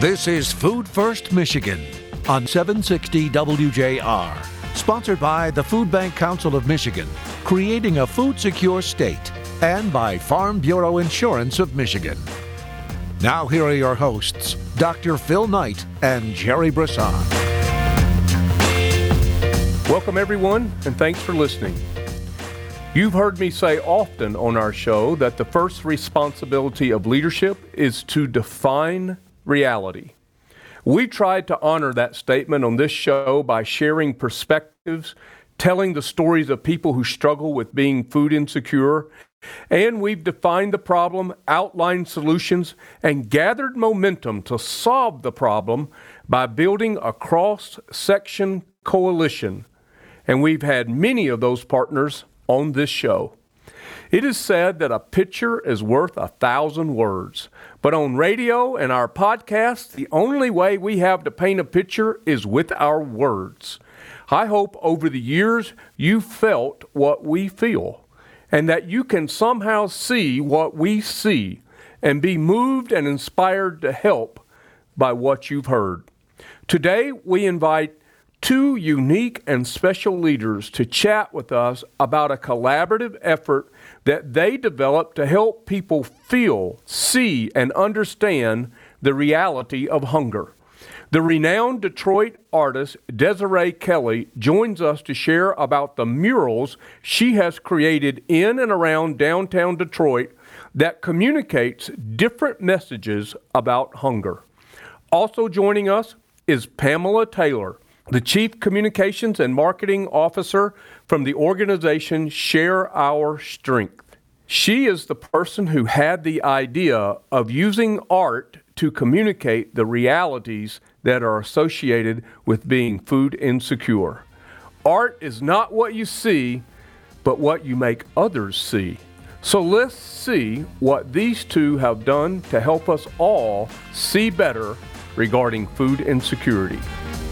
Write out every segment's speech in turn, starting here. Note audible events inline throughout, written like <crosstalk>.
This is Food First Michigan on 760 WJR, sponsored by the Food Bank Council of Michigan, creating a food secure state, and by Farm Bureau Insurance of Michigan. Now, here are your hosts, Dr. Phil Knight and Jerry Brisson. Welcome, everyone, and thanks for listening. You've heard me say often on our show that the first responsibility of leadership is to define reality. We tried to honor that statement on this show by sharing perspectives, telling the stories of people who struggle with being food insecure, and we've defined the problem, outlined solutions, and gathered momentum to solve the problem by building a cross section coalition. And we've had many of those partners on this show. It is said that a picture is worth a thousand words. But on radio and our podcast, the only way we have to paint a picture is with our words. I hope over the years you felt what we feel and that you can somehow see what we see and be moved and inspired to help by what you've heard. Today, we invite two unique and special leaders to chat with us about a collaborative effort that they developed to help people feel, see, and understand the reality of hunger. The renowned Detroit artist Desiree Kelly joins us to share about the murals she has created in and around downtown Detroit that communicates different messages about hunger. Also joining us is Pamela Taylor, the Chief Communications and Marketing Officer from the organization Share Our Strength. She is the person who had the idea of using art to communicate the realities that are associated with being food insecure. Art is not what you see, but what you make others see. So let's see what these two have done to help us all see better regarding food insecurity.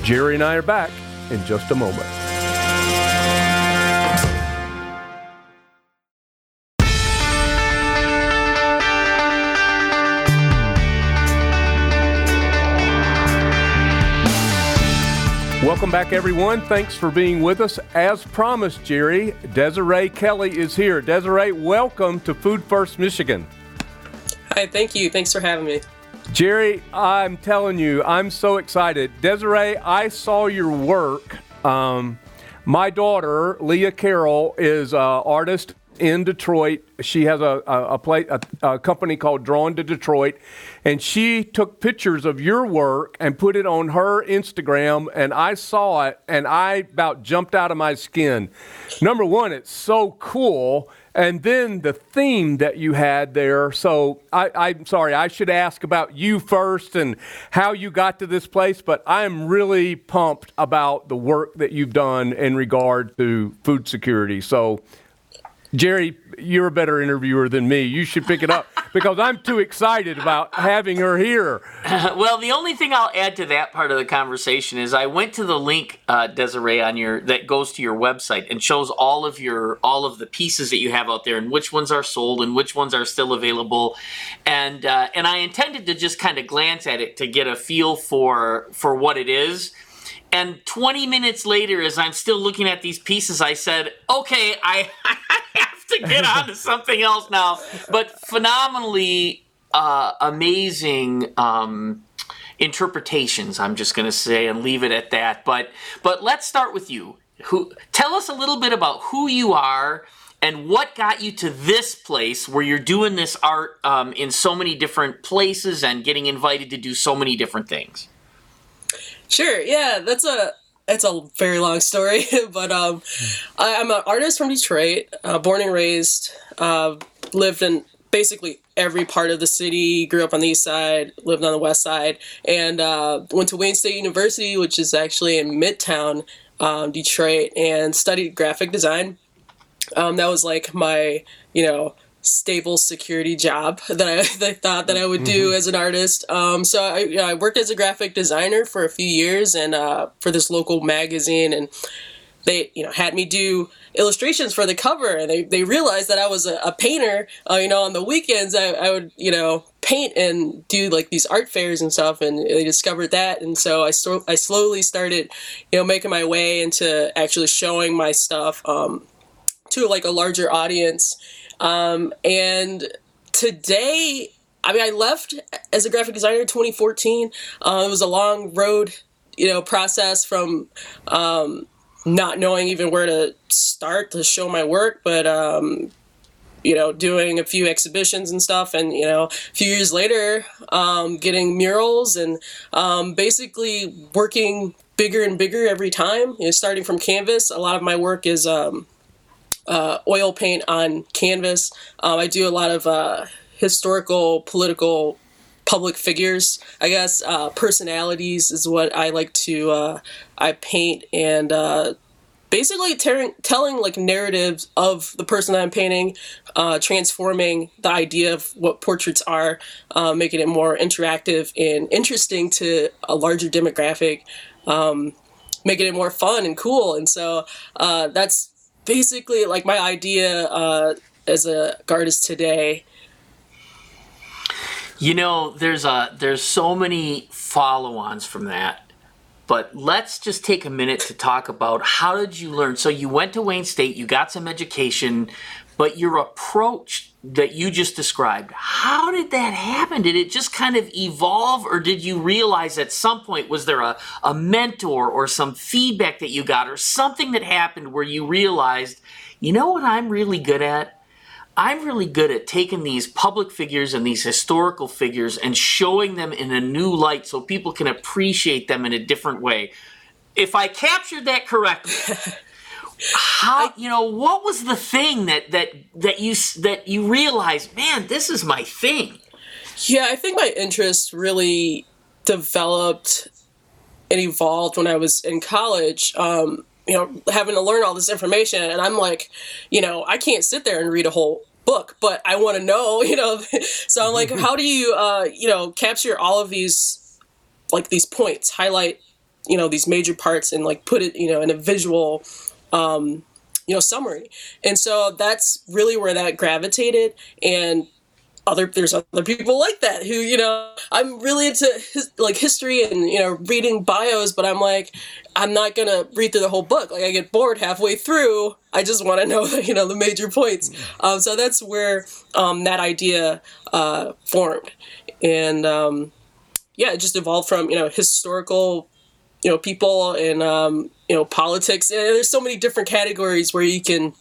Jerry and I are back in just a moment. Welcome back, everyone. Thanks for being with us. As promised, Jerry, Desiree Kelly is here. Desiree, welcome to Food First Michigan. Hi, thank you. Thanks for having me. Jerry, I'm telling you, I'm so excited. Desiree, I saw your work. Um, my daughter, Leah Carroll, is an artist in Detroit. She has a, a, a, play, a, a company called Drawn to Detroit, and she took pictures of your work and put it on her Instagram, and I saw it, and I about jumped out of my skin. Number one, it's so cool. And then the theme that you had there. So I, am sorry, I should ask about you first and how you got to this place, but I'm really pumped about the work that you've done in regard to food security. So Jerry, you're a better interviewer than me. You should pick it up <laughs> because I'm too excited about having her here. <laughs> well, the only thing I'll add to that part of the conversation is I went to the link, uh, Desiree, on your that goes to your website and shows all of your all of the pieces that you have out there and which ones are sold and which ones are still available, and uh, and I intended to just kind of glance at it to get a feel for for what it is and 20 minutes later, as I'm still looking at these pieces, I said, okay, <laughs> I, have to get on to something else now. But phenomenally uh, amazing um, interpretations, I'm just going to say, and leave it at that. But, but let's start with you. Who, tell us a little bit about who you are and what got you to this place where you're doing this art um, in so many different places and getting invited to do so many different things. Sure. Yeah, that's a it's a very long story, <laughs> but um, I, am an artist from Detroit, uh, born and raised, uh, lived in basically every part of the city. Grew up on the east side, lived on the west side, and uh, went to Wayne State University, which is actually in Midtown, um, Detroit, and studied graphic design. Um, that was like my, you know, stable security job <laughs> that I, that I thought that I would do mm-hmm. as an artist. Um, so I, you know, I worked as a graphic designer for a few years and uh, for this local magazine, and they you know had me do illustrations for the cover, and they, they realized that I was a, a painter. Uh, you know, on the weekends I, I would you know paint and do like these art fairs and stuff, and they discovered that, and so I so I slowly started you know making my way into actually showing my stuff um, to like a larger audience, um, and today I mean, I left as a graphic designer in 2014. Uh, it was a long road, you know, process from um, not knowing even where to start to show my work, but um, you know, doing a few exhibitions and stuff, and you know, a few years later, um, getting murals and um, basically working bigger and bigger every time. You know, starting from canvas. A lot of my work is um, uh, oil paint on canvas. Um, I do a lot of uh, historical, political, public figures. I guess uh, personalities is what I like to uh, I paint and uh, basically telling like narratives of the person that I'm painting, uh, transforming the idea of what portraits are, uh, making it more interactive and interesting to a larger demographic, um, making it more fun and cool. And so uh, that's basically like my idea uh, as a artist today. You know, there's a there's so many follow-ons from that. But let's just take a minute to talk about how did you learn? So you went to Wayne State, you got some education, but your approach that you just described, how did that happen? Did it just kind of evolve or did you realize at some point was there a, a mentor or some feedback that you got or something that happened where you realized, you know what I'm really good at? I'm really good at taking these public figures and these historical figures and showing them in a new light so people can appreciate them in a different way. If I captured that correctly, <laughs> how you know what was the thing that that that you that you realized, man, this is my thing. Yeah, I think my interest really developed and evolved when I was in college. Um, you know, having to learn all this information, and I'm like, you know, I can't sit there and read a whole book, but I want to know, <laughs> you know. so I'm like, how do you, uh, you know, capture all of these, like these points, highlight, you know, these major parts, and like put it, you know, in a visual, um, you know, summary. And so that's really where that gravitated, and other there's other people like that who you know i'm really into his, like history and you know reading bios but i'm like i'm not gonna read through the whole book. Like i get bored halfway through. I just want to know <laughs> you know the major points. Um, so that's where um, that idea uh, formed. And um, yeah it just evolved from you know historical you know people and um, you know politics and there's so many different categories where you can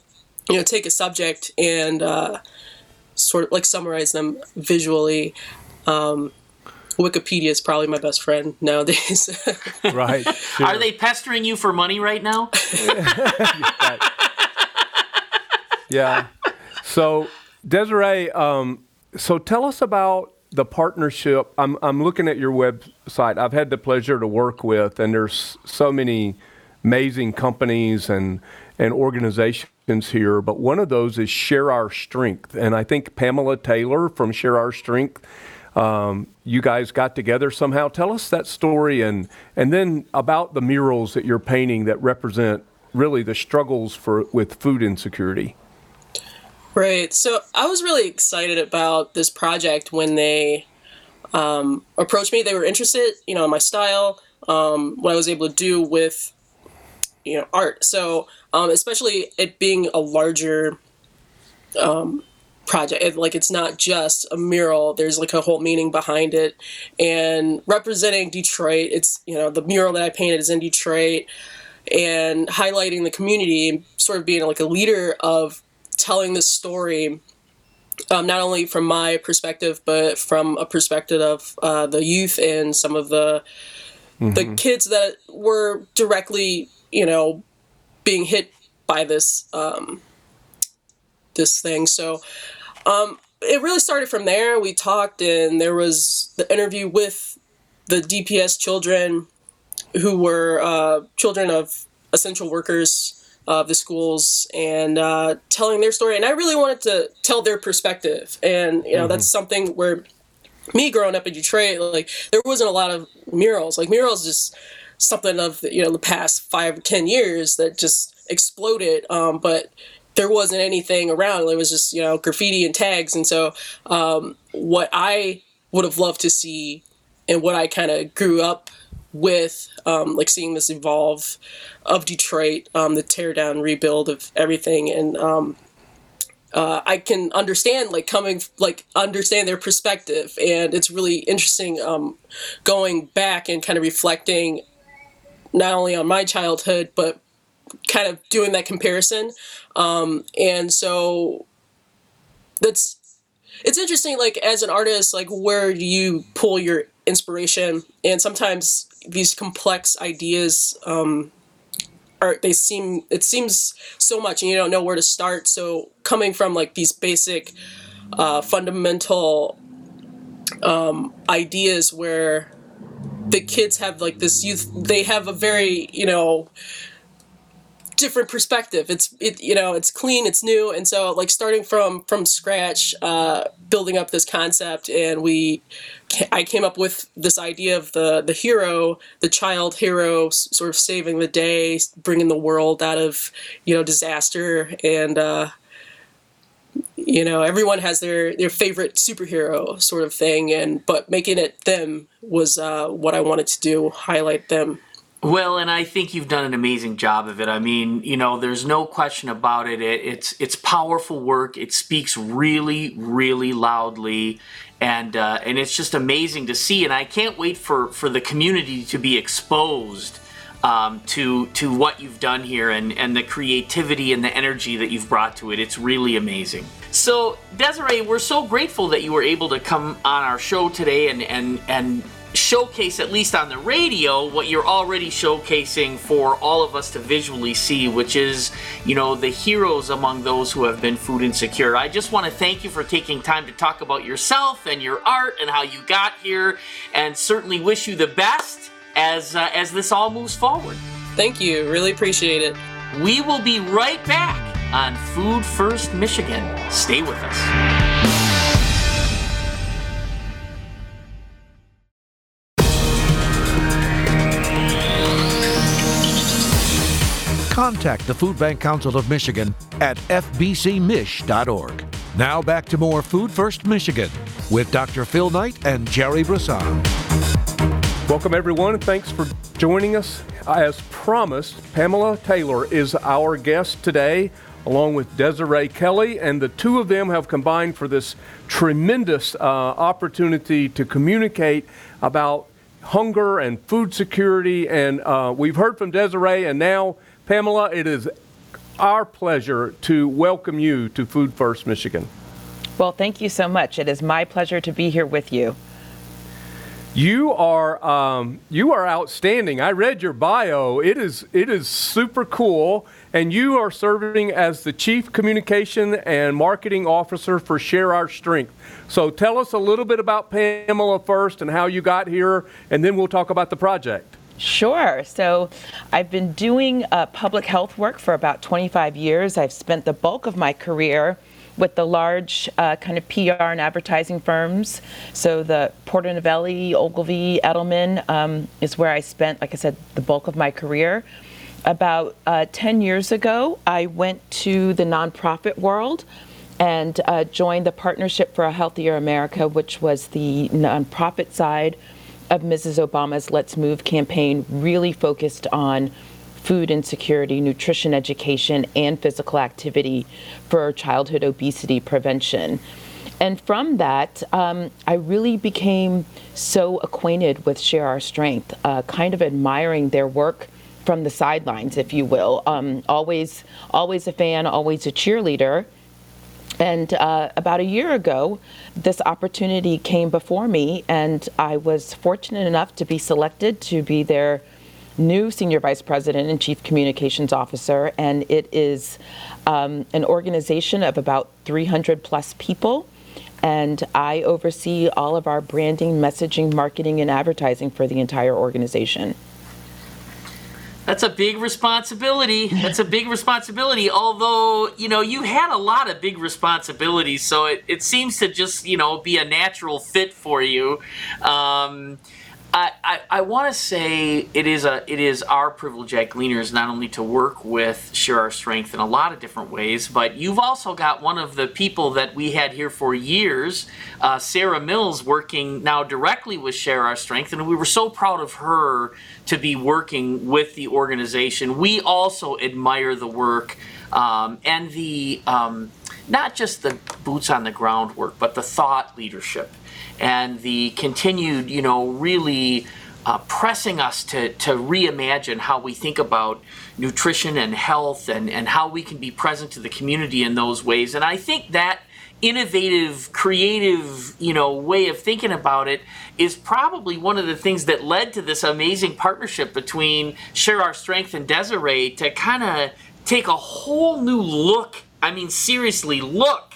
you know take a subject and uh, sort of like summarize them visually. Um, Wikipedia is probably my best friend nowadays. <laughs> right. Sure. Are they pestering you for money right now? <laughs> yeah. So Desiree, um, so tell us about the partnership. I'm I'm looking at your website. I've had the pleasure to work with, and there's so many amazing companies and and organizations here, but one of those is Share Our Strength. And I think Pamela Taylor from Share Our Strength, um, you guys got together somehow. Tell us that story and, and then about the murals that you're painting that represent really the struggles for, with food insecurity. Right. So I was really excited about this project when they um, approached me. They were interested, you know, in my style, um, what I was able to do with you know art. So um, especially it being a larger um, project, it, like it's not just a mural. There's like a whole meaning behind it, and representing Detroit. It's you know the mural that I painted is in Detroit, and highlighting the community, sort of being like a leader of telling this story. Um, not only from my perspective, but from a perspective of uh, the youth and some of the mm-hmm. the kids that were directly you know, being hit by this um, this thing. So um, it really started from there. We talked, and there was the interview with the DPS children who were uh, children of essential workers of the schools and uh, telling their story. And I really wanted to tell their perspective. And, you know, mm-hmm. that's something where me growing up in Detroit, like, there wasn't a lot of murals. Like, murals just something of you know the past five or ten years that just exploded, um, but there wasn't anything around. It was just you know graffiti and tags, and so um, what I would have loved to see, and what I kind of grew up with, um, like seeing this evolve of Detroit, um, the teardown, rebuild of everything, and um, uh, I can understand like coming like understand their perspective, and it's really interesting um, going back and kind of reflecting not only on my childhood but kind of doing that comparison. Um, and so that's it's interesting like as an artist like where do you pull your inspiration? And sometimes these complex ideas um, are they seem it seems so much and you don't know where to start. So coming from like these basic uh, fundamental um, ideas where the kids have like this youth they have a very you know different perspective. It's it you know it's clean it's new. And so like starting from from scratch uh building up this concept and we i came up with this idea of the the hero the child hero sort of saving the day bringing the world out of you know disaster. And uh you know everyone has their their favorite superhero sort of thing and but making it them was uh, what i wanted to do highlight them well, and I think you've done an amazing job of it. I mean, you know, there's no question about it. it it's it's powerful work. It speaks really, really loudly, and uh, and it's just amazing to see. And I can't wait for for the community to be exposed um, to to what you've done here and and the creativity and the energy that you've brought to it. It's really amazing. So Desiree, we're so grateful that you were able to come on our show today and and and showcase, at least on the radio, what you're already showcasing for all of us to visually see, which is, you know, the heroes among those who have been food insecure. I just want to thank you for taking time to talk about yourself and your art and how you got here, and certainly wish you the best as uh, as this all moves forward. Thank you. Really appreciate it. We will be right back on Food First Michigan. Stay with us. Contact the Food Bank Council of Michigan at fbcmich.org. Now back to more Food First Michigan with Dr. Phil Knight and Jerry Brisson. Welcome, everyone, thanks for joining us. As promised, Pamela Taylor is our guest today, along with Desiree Kelly, and the two of them have combined for this tremendous uh, opportunity to communicate about hunger and food security. And uh, we've heard from Desiree, and now Pamela, it is our pleasure to welcome you to Food First Michigan. Well, thank you so much. It is my pleasure to be here with you. You are um, you are outstanding. I read your bio. It is it is super cool, and you are serving as the chief communication and marketing officer for Share Our Strength. So tell us a little bit about Pamela first and how you got here, and then we'll talk about the project. Sure. So I've been doing uh, public health work for about 25 years. I've spent the bulk of my career with the large uh, kind of PR and advertising firms. So the Porter Novelli, Ogilvy, Edelman um, is where I spent, like I said, the bulk of my career. About uh, 10 years ago, I went to the nonprofit world and uh, joined the Partnership for a Healthier America, which was the nonprofit side of Mrs. Obama's Let's Move campaign really focused on food insecurity, nutrition education, and physical activity for childhood obesity prevention. And from that, um, I really became so acquainted with Share Our Strength, uh, kind of admiring their work from the sidelines, if you will. Um, always, always a fan, always a cheerleader. And uh, about a year ago, this opportunity came before me, and I was fortunate enough to be selected to be their new senior vice president and chief communications officer. And it is um, an organization of about 300 plus people. And I oversee all of our branding, messaging, marketing, and advertising for the entire organization. That's a big responsibility. That's a big responsibility. Although, you know, you had a lot of big responsibilities, so it, it seems to just, you know, be a natural fit for you. Um, I, I, I want to say it is a it is our privilege at Gleaners not only to work with Share Our Strength in a lot of different ways, but you've also got one of the people that we had here for years, uh, Sarah Mills, working now directly with Share Our Strength, and we were so proud of her to be working with the organization. We also admire the work um, and the um, not just the boots on the ground work, but the thought leadership and the continued, you know, really uh, pressing us to, to reimagine how we think about nutrition and health and, and how we can be present to the community in those ways. And I think that innovative, creative, you know, way of thinking about it is probably one of the things that led to this amazing partnership between Share Our Strength and Desiree to kind of take a whole new look. I mean, seriously, look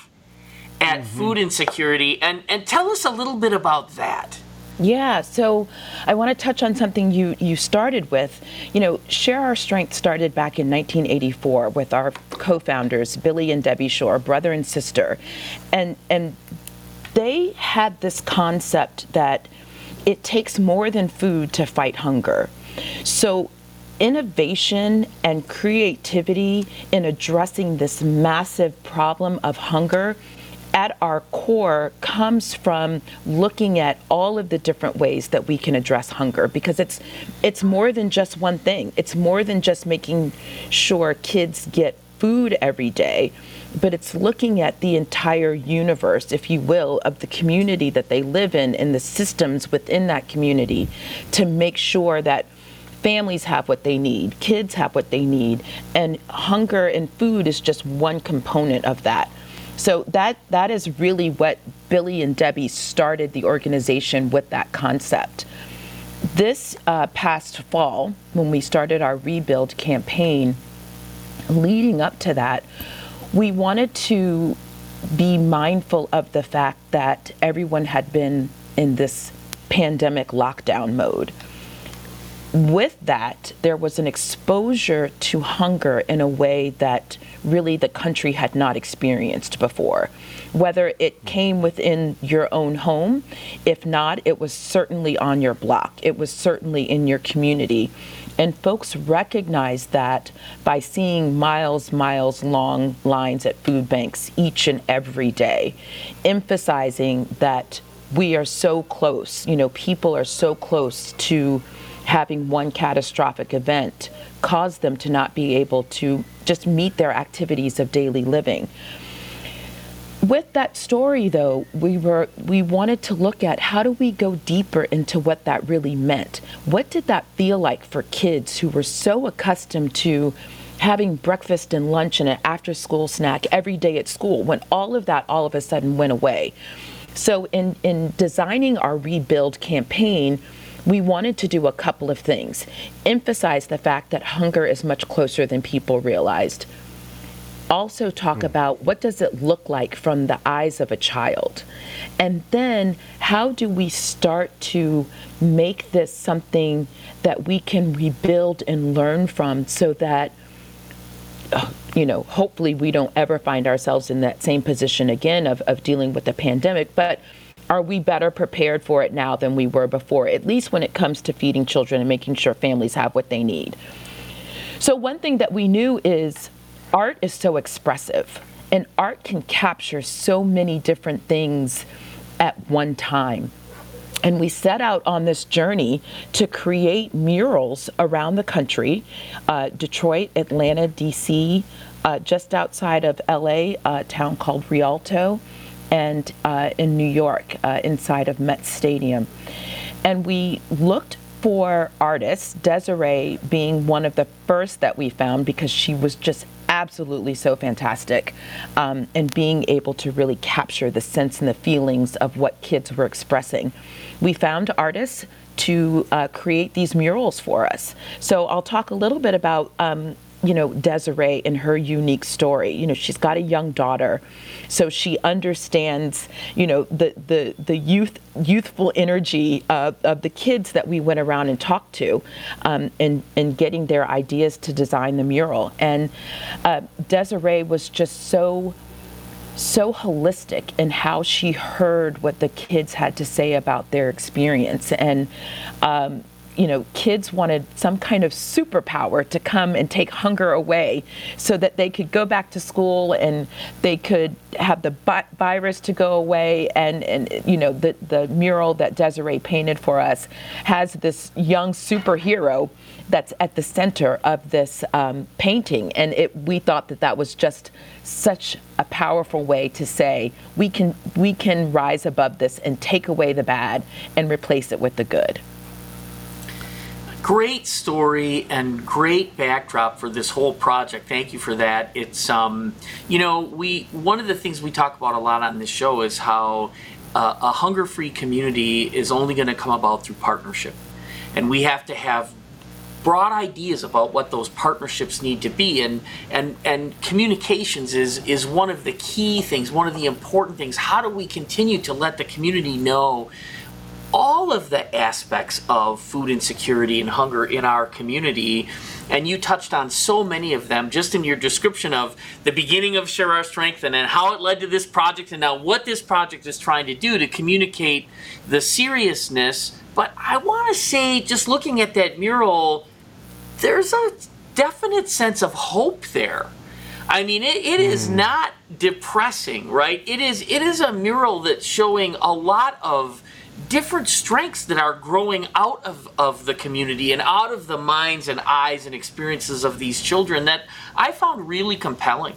at mm-hmm. food insecurity and, and tell us a little bit about that. Yeah, so I want to touch on something you, you started with. You know, Share Our Strength started back in 1984 with our co founders, Billy and Debbie Shore, brother and sister. And, and they had this concept that it takes more than food to fight hunger. So innovation and creativity in addressing this massive problem of hunger at our core comes from looking at all of the different ways that we can address hunger because it's it's more than just one thing. It's more than just making sure kids get food every day, but it's looking at the entire universe, if you will, of the community that they live in and the systems within that community to make sure that families have what they need, kids have what they need, and hunger and food is just one component of that. So that that is really what Billy and Debbie started the organization with that concept. This uh, past fall, when we started our rebuild campaign, leading up to that, we wanted to be mindful of the fact that everyone had been in this pandemic lockdown mode with that, there was an exposure to hunger in a way that really the country had not experienced before. Whether it came within your own home, if not, it was certainly on your block, it was certainly in your community. And folks recognized that by seeing miles, miles long lines at food banks each and every day, emphasizing that we are so close, you know, people are so close to having one catastrophic event cause them to not be able to just meet their activities of daily living. With that story though, we were we wanted to look at how do we go deeper into what that really meant. What did that feel like for kids who were so accustomed to having breakfast and lunch and an after school snack every day at school when all of that all of a sudden went away. So in in designing our rebuild campaign, we wanted to do a couple of things. Emphasize the fact that hunger is much closer than people realized. Also talk mm. about what does it look like from the eyes of a child? And then how do we start to make this something that we can rebuild and learn from so that uh, you know, hopefully we don't ever find ourselves in that same position again of, of dealing with the pandemic, but are we better prepared for it now than we were before, at least when it comes to feeding children and making sure families have what they need? So, one thing that we knew is art is so expressive, and art can capture so many different things at one time. And we set out on this journey to create murals around the country uh, Detroit, Atlanta, DC, uh, just outside of LA, a town called Rialto and uh, in New York uh, inside of Met Stadium. And we looked for artists, Desiree being one of the first that we found because she was just absolutely so fantastic um, and being able to really capture the sense and the feelings of what kids were expressing. We found artists to uh, create these murals for us. So I'll talk a little bit about um, you know Desiree and her unique story. You know, she's got a young daughter, so she understands you know the the the youth youthful energy of, of the kids that we went around and talked to, um, and and getting their ideas to design the mural. And uh, Desiree was just so so holistic in how she heard what the kids had to say about their experience. And um, you know, kids wanted some kind of superpower to come and take hunger away so that they could go back to school and they could have the virus to go away. And, and you know, the, the mural that Desiree painted for us has this young superhero that's at the center of this um, painting. And it, we thought that that was just such a powerful way to say we can, we can rise above this and take away the bad and replace it with the good great story and great backdrop for this whole project. Thank you for that. It's um, you know, we one of the things we talk about a lot on this show is how uh, a hunger-free community is only going to come about through partnership, and we have to have broad ideas about what those partnerships need to be and and and communications is is one of the key things one of the important things how do we continue to let the community know all of the aspects of food insecurity and hunger in our community. And you touched on so many of them just in your description of the beginning of Share Our Strength and then how it led to this project and now what this project is trying to do to communicate the seriousness. But I want to say, just looking at that mural, there's a definite sense of hope there. I mean, it, it is mm. not depressing, right? It is it is a mural that's showing a lot of different strengths that are growing out of, of the community and out of the minds and eyes and experiences of these children that I found really compelling.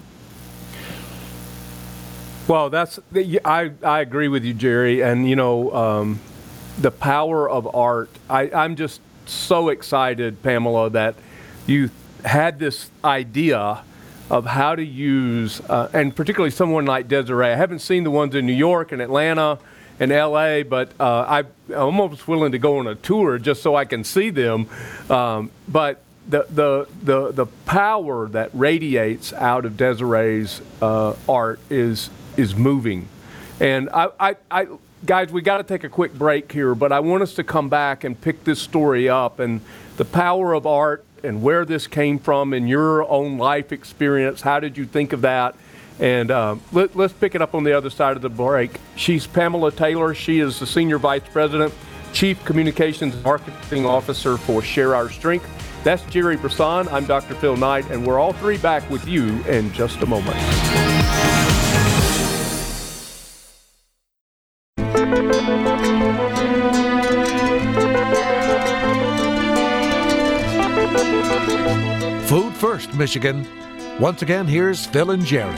Well, that's I, I agree with you, Jerry. And you know, um, the power of art. I, I'm just so excited, Pamela, that you had this idea of how to use, uh, and particularly someone like Desiree. I haven't seen the ones in New York and Atlanta in LA, but uh, I, I'm almost willing to go on a tour just so I can see them. Um, but the, the, the, the power that radiates out of Desiree's uh, art is, is moving. And I, I, I guys, we got to take a quick break here, but I want us to come back and pick this story up and the power of art and where this came from in your own life experience. How did you think of that? And uh, let, us pick it up on the other side of the break. She's Pamela Taylor. She is the Senior Vice President, Chief Communications Marketing Officer for Share Our Strength. That's Jerry Brisson. I'm Dr. Phil Knight, and we're all three back with you in just a moment. First, Michigan. Once again, here's Phil and Jerry.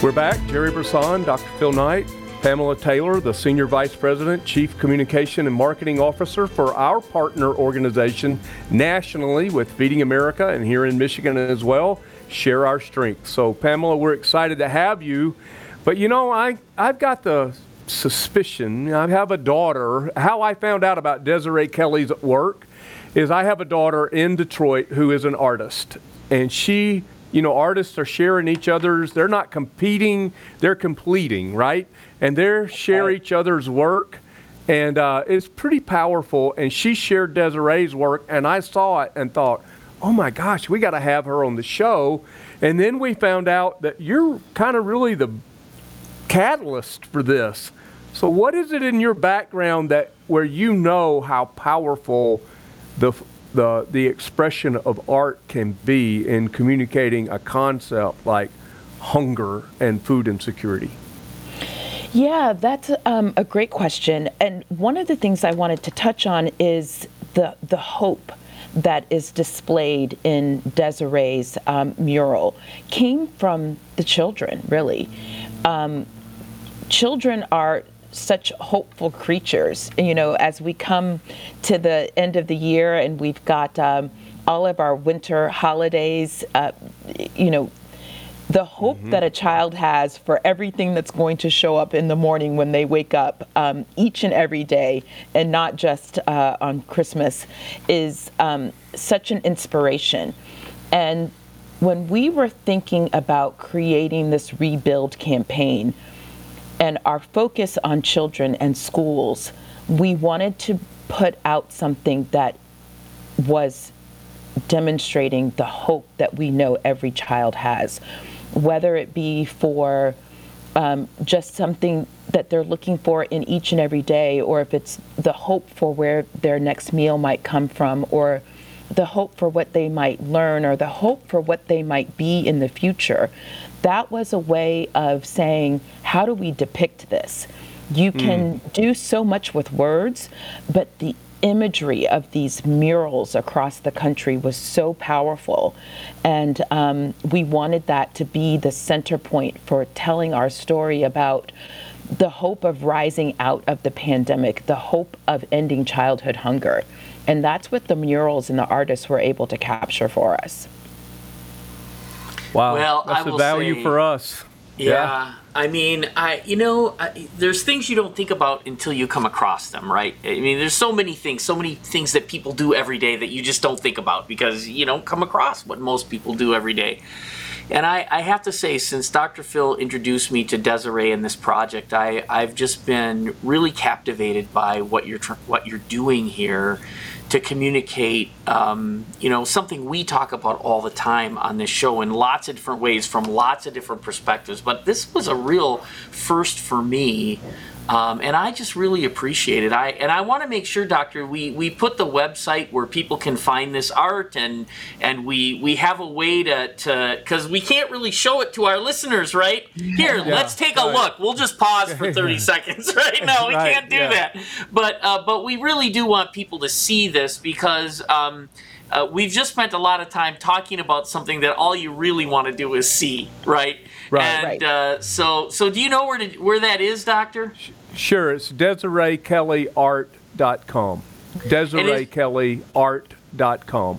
We're back. Jerry Brisson, Dr. Phil Knight, Pamela Taylor, the Senior Vice President, Chief Communication and Marketing Officer for our partner organization nationally with Feeding America and here in Michigan as well, Share Our Strength. So, Pamela, we're excited to have you. But you know, I, I've got the suspicion, I have a daughter. How I found out about Desiree Kelly's work is I have a daughter in Detroit who is an artist, and she you know, artists are sharing each other's, they're not competing, they're completing, right? And they're share each other's work. And uh, it's pretty powerful. And she shared Desiree's work, and I saw it and thought, oh my gosh, we got to have her on the show. And then we found out that you're kind of really the catalyst for this. So, what is it in your background that where you know how powerful the the, the expression of art can be in communicating a concept like hunger and food insecurity? Yeah, that's um, a great question. And one of the things I wanted to touch on is the, the hope that is displayed in Desiree's um, mural came from the children, really. Um, children are such hopeful creatures. You know, as we come to the end of the year and we've got um, all of our winter holidays, uh, you know, the hope mm-hmm. that a child has for everything that's going to show up in the morning when they wake up um, each and every day and not just uh, on Christmas is um, such an inspiration. And when we were thinking about creating this rebuild campaign, and our focus on children and schools, we wanted to put out something that was demonstrating the hope that we know every child has, whether it be for um, just something that they're looking for in each and every day, or if it's the hope for where their next meal might come from, or the hope for what they might learn, or the hope for what they might be in the future. That was a way of saying, how do we depict this? You can mm. do so much with words, but the imagery of these murals across the country was so powerful. And um, we wanted that to be the center point for telling our story about the hope of rising out of the pandemic, the hope of ending childhood hunger. And that's what the murals and the artists were able to capture for us. Wow, well, that's a value say, for us. Yeah, yeah, I mean, I you know, I, there's things you don't think about until you come across them, right? I mean, there's so many things, so many things that people do every day that you just don't think about because you don't come across what most people do every day. And I, I have to say, since Dr. Phil introduced me to Desiree in this project, I, I've just been really captivated by what you're what you're doing here to communicate, um, you know, something we talk about all the time on this show in lots of different ways from lots of different perspectives. But this was a real first for me um, and I just really appreciate it. I and I want to make sure, Doctor, we, we put the website where people can find this art, and and we we have a way to to because we can't really show it to our listeners, right? Here, yeah, let's take right. a look. We'll just pause for <laughs> thirty seconds, <laughs> right? No, we right, can't do yeah. that. But uh, but we really do want people to see this because. Um, uh, we've just spent a lot of time talking about something that all you really want to do is see, right? Right. And uh, so, so do you know where to, where that is, Doctor? Sure. It's DesireeKellyArt.com. DesireeKellyArt.com.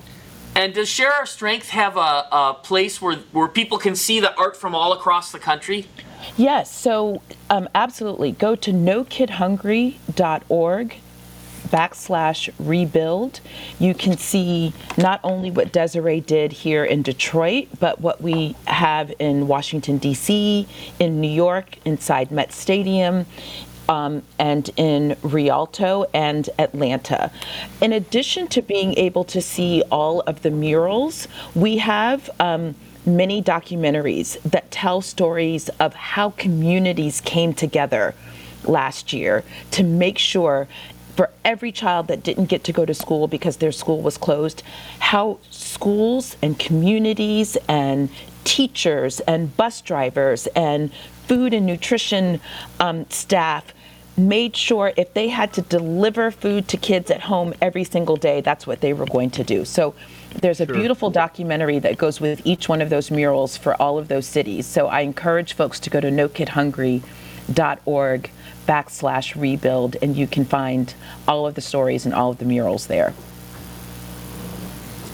And does Share Our Strength have a, a place where, where people can see the art from all across the country? Yes, so um, absolutely. Go to nokidhungry.org backslash rebuild. You can see not only what Desiree did here in Detroit, but what we have in Washington, D.C., in New York, inside Met Stadium, um, and in Rialto and Atlanta. In addition to being able to see all of the murals, we have um, many documentaries that tell stories of how communities came together last year to make sure for every child that didn't get to go to school because their school was closed, how schools and communities and teachers and bus drivers and food and nutrition um, staff made sure if they had to deliver food to kids at home every single day, that's what they were going to do. So there's a sure. beautiful documentary that goes with each one of those murals for all of those cities. So I encourage folks to go to nokidhungry.org backslash rebuild, and you can find all of the stories and all of the murals there.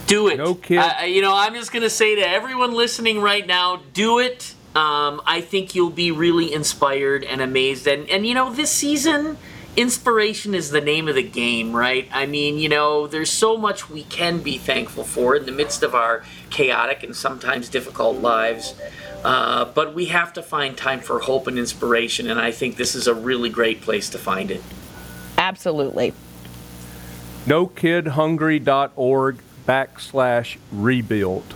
Do it. No kid. Uh, you know, I'm just going to say to everyone listening right now, do it. Um, I think you'll be really inspired and amazed. And, and you know, this season, inspiration is the name of the game, right? I mean, you know, there's so much we can be thankful for in the midst of our chaotic and sometimes difficult lives. Uh, but we have to find time for hope and inspiration, and I think this is a really great place to find it. Absolutely. NoKidHungry.org backslash rebuild.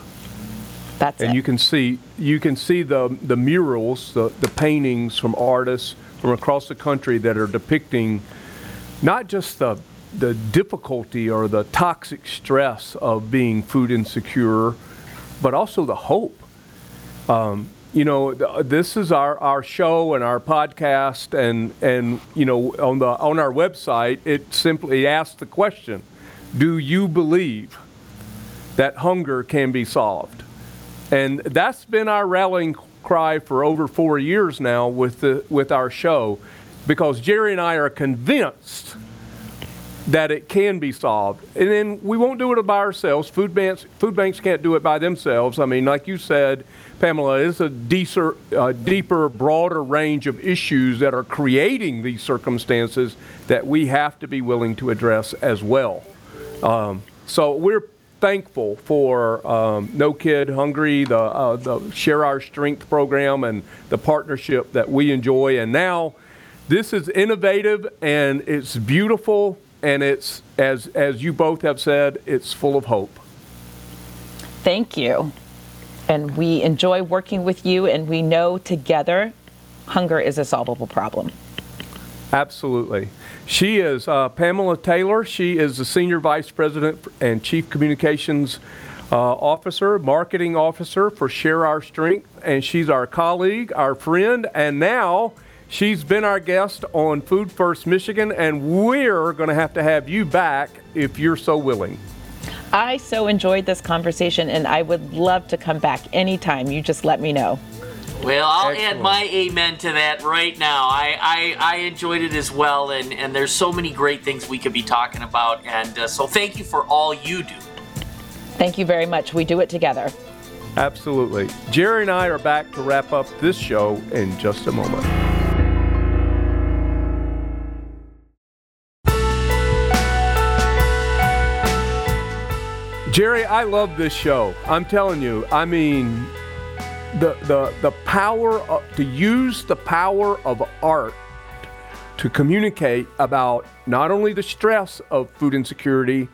That's and it. you can see you can see the the murals, the, the paintings from artists from across the country that are depicting not just the the difficulty or the toxic stress of being food insecure, but also the hope um, you know, this is our, our show and our podcast, and and you know, on the on our website, it simply asks the question: Do you believe that hunger can be solved? And that's been our rallying cry for over four years now with the with our show, because Jerry and I are convinced that it can be solved. And then we won't do it by ourselves. Food banks, food banks can't do it by themselves. I mean, like you said, Pamela, it's a deeper, uh, deeper, broader range of issues that are creating these circumstances that we have to be willing to address as well. Um, so we're thankful for um, No Kid Hungry, the, uh, the Share Our Strength program, and the partnership that we enjoy. And now, this is innovative and it's beautiful and it's as as you both have said, it's full of hope. Thank you. And we enjoy working with you, and we know together hunger is a solvable problem. Absolutely. She is uh, Pamela Taylor. She is the Senior Vice President and Chief Communications uh, Officer, Marketing Officer for Share Our Strength. And she's our colleague, our friend, and now she's been our guest on Food First Michigan. And we're going to have to have you back if you're so willing. I so enjoyed this conversation, and I would love to come back anytime. You just let me know. Well, I'll Excellent. add my amen to that right now. I, I, I enjoyed it as well, and, and there's so many great things we could be talking about. And uh, so thank you for all you do. Thank you very much. We do it together. Absolutely. Jerry and I are back to wrap up this show in just a moment. Jerry, I love this show. I'm telling you. I mean, the the the power of, to use the power of art to communicate about not only the stress of food insecurity,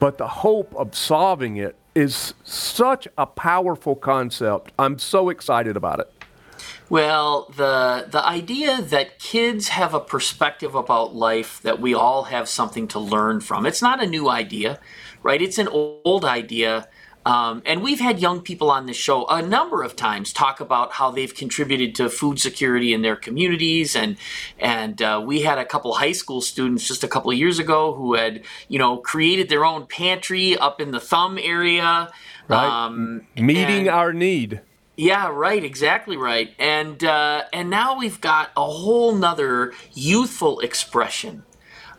but the hope of solving it is such a powerful concept. I'm so excited about it. Well, the the idea that kids have a perspective about life that we all have something to learn from. It's not a new idea, right? It's an old idea. Um, and we've had young people on this show a number of times talk about how they've contributed to food security in their communities, and and uh, we had a couple high school students just a couple of years ago who had you know created their own pantry up in the Thumb area, Right. um, Meeting and- our need. yeah, right, exactly right. And uh, and now we've got a whole nother youthful expression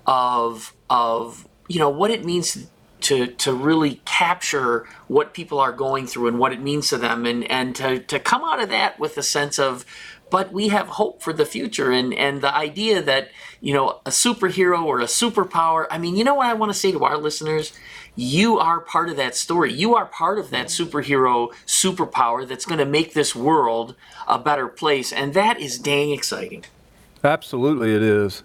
of of you know what it means to to really capture what people are going through and what it means to them. And and to, to come out of that with a sense of but we have hope for the future. And and the idea that you know a superhero or a superpower i mean you know what i want to say to our listeners? You are part of that story. You are part of that superhero superpower that's going to make this world a better place. And that is dang exciting. Absolutely, it is.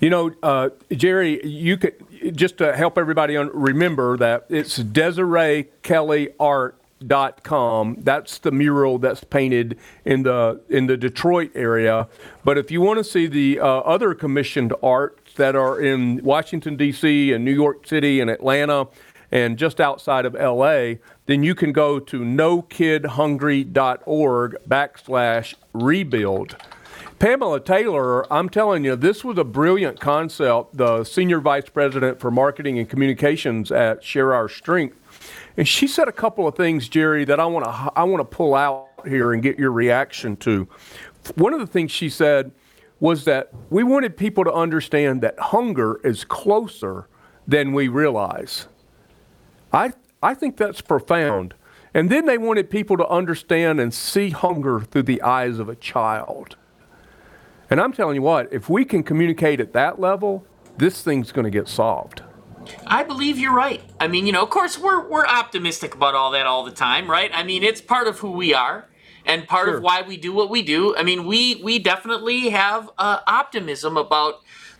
You know, uh, Jerry, you could just to help everybody un- remember that it's DesireeKellyArt.com. That's the mural that's painted in the in the Detroit area. But if you want to see the uh, other commissioned art that are in Washington D.C. and New York City and Atlanta and just outside of L.A., then you can go to nokidhungry.org backslash rebuild. Pamela Taylor, I'm telling you, this was a brilliant concept. The senior vice president for marketing and communications at Share Our Strength, and she said a couple of things, Jerry, that I want to I want to pull out here and get your reaction to. One of the things she said was that we wanted people to understand that hunger is closer than we realize. I I think that's profound. And then they wanted people to understand and see hunger through the eyes of a child. And I'm telling you what, if we can communicate at that level, this thing's going to get solved. I believe you're right. I mean, you know, of course, we're we're optimistic about all that all the time, right? I mean, it's part of who we are and part Sure. of why we do what we do. I mean, we we definitely have uh, optimism about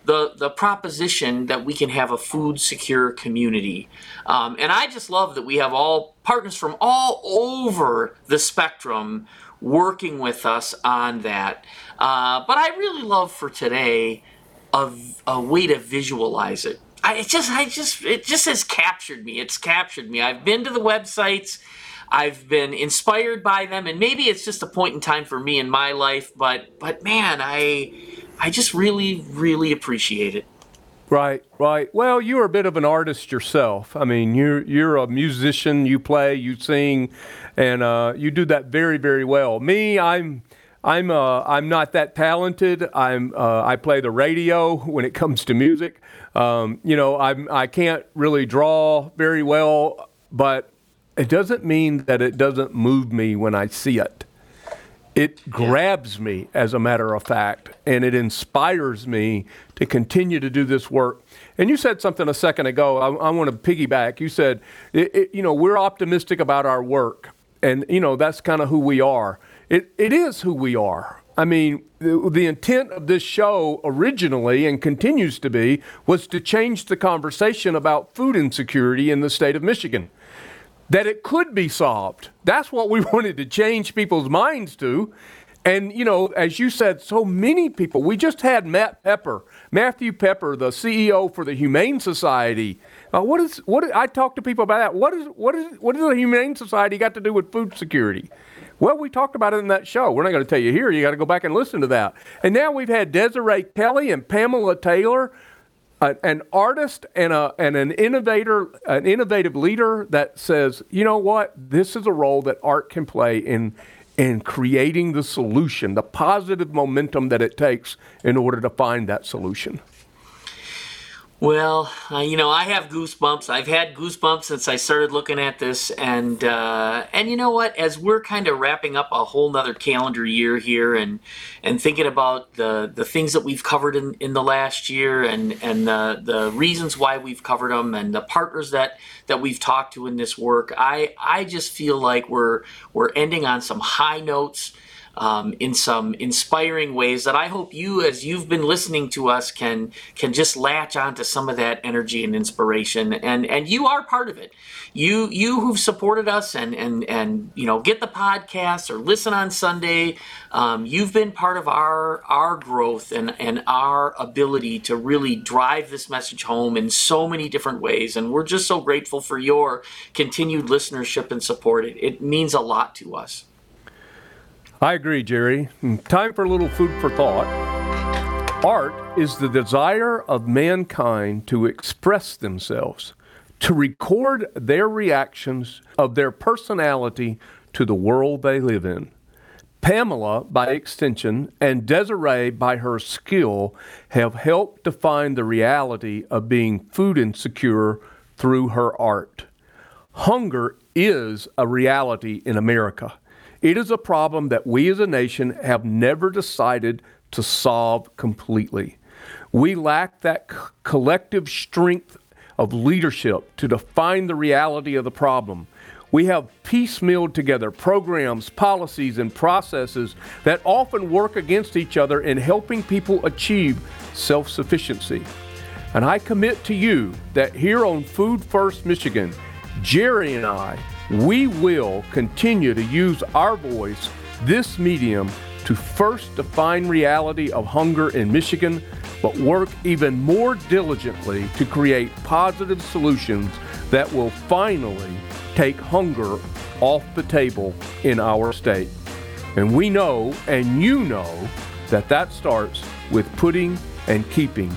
the the proposition that we can have a food secure community, um, and I just love that we have all partners from all over the spectrum working with us on that. Uh, but I really love for today a, a way to visualize it. I it just I just it just has captured me. It's captured me. I've been to the websites. I've been inspired by them and maybe it's just a point in time for me in my life, but but man, I I just really really appreciate it. Right, right. Well, you're a bit of an artist yourself. I mean, you're you're a musician. You play, you sing, and uh, you do that very, very well. Me, I'm. I'm uh, I'm not that talented. I'm uh, I play the radio when it comes to music. Um, you know, I'm I can't really draw very well, but it doesn't mean that it doesn't move me when I see it. It grabs me, as a matter of fact, and it inspires me to continue to do this work. And you said something a second ago. I, I want to piggyback. You said, it, it, you know, we're optimistic about our work, and you know that's kind of who we are. It, it is who we are. I mean, the, the intent of this show originally and continues to be was to change the conversation about food insecurity in the state of Michigan that it could be solved. That's what we <laughs> wanted to change people's minds to. And, you know, as you said, so many people, we just had Matt Pepper, Matthew Pepper, the CEO for the Humane Society. Uh, what is, what, I talk to people about that. What is, what is, what does the Humane Society got to do with food security? Well, we talked about it in that show. We're not going to tell you here. You got to go back and listen to that. And now we've had Desiree Kelly and Pamela Taylor, an artist and, a, and an innovator, an innovative leader that says, you know what, this is a role that art can play in in creating the solution, the positive momentum that it takes in order to find that solution. Well, uh, you know, I have goosebumps. I've had goosebumps since I started looking at this, and uh, and you know what? As we're kind of wrapping up a whole nother calendar year here, and and thinking about the the things that we've covered in, in the last year, and and the the reasons why we've covered them, and the partners that that we've talked to in this work, I I just feel like we're we're ending on some high notes um, in some inspiring ways that I hope you, as you've been listening to us, can can just latch onto some of that energy and inspiration. And and you are part of it. You you who've supported us and and and you know get the podcast or listen on Sunday. Um, you've been part of our our growth and and our ability to really drive this message home in so many different ways. And we're just so grateful for your continued listenership and support. It, it means a lot to us. I agree, Jerry. Hmm, time for a little food for thought. Art is the desire of mankind to express themselves, to record their reactions of their personality to the world they live in. Pamela, by extension, and Desiree, by her skill, have helped define the reality of being food insecure through her art. Hunger is a reality in America. It is a problem that we as a nation have never decided to solve completely. We lack that c- collective strength of leadership to define the reality of the problem. We have piecemealed together programs, policies, and processes that often work against each other in helping people achieve self sufficiency. And I commit to you that here on Food First Michigan, Jerry and I we will continue to use our voice, this medium, to first define reality of hunger in Michigan, but work even more diligently to create positive solutions that will finally take hunger off the table in our state. And we know, and you know, that that starts with putting and keeping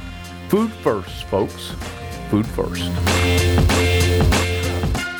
food first, folks. Food first.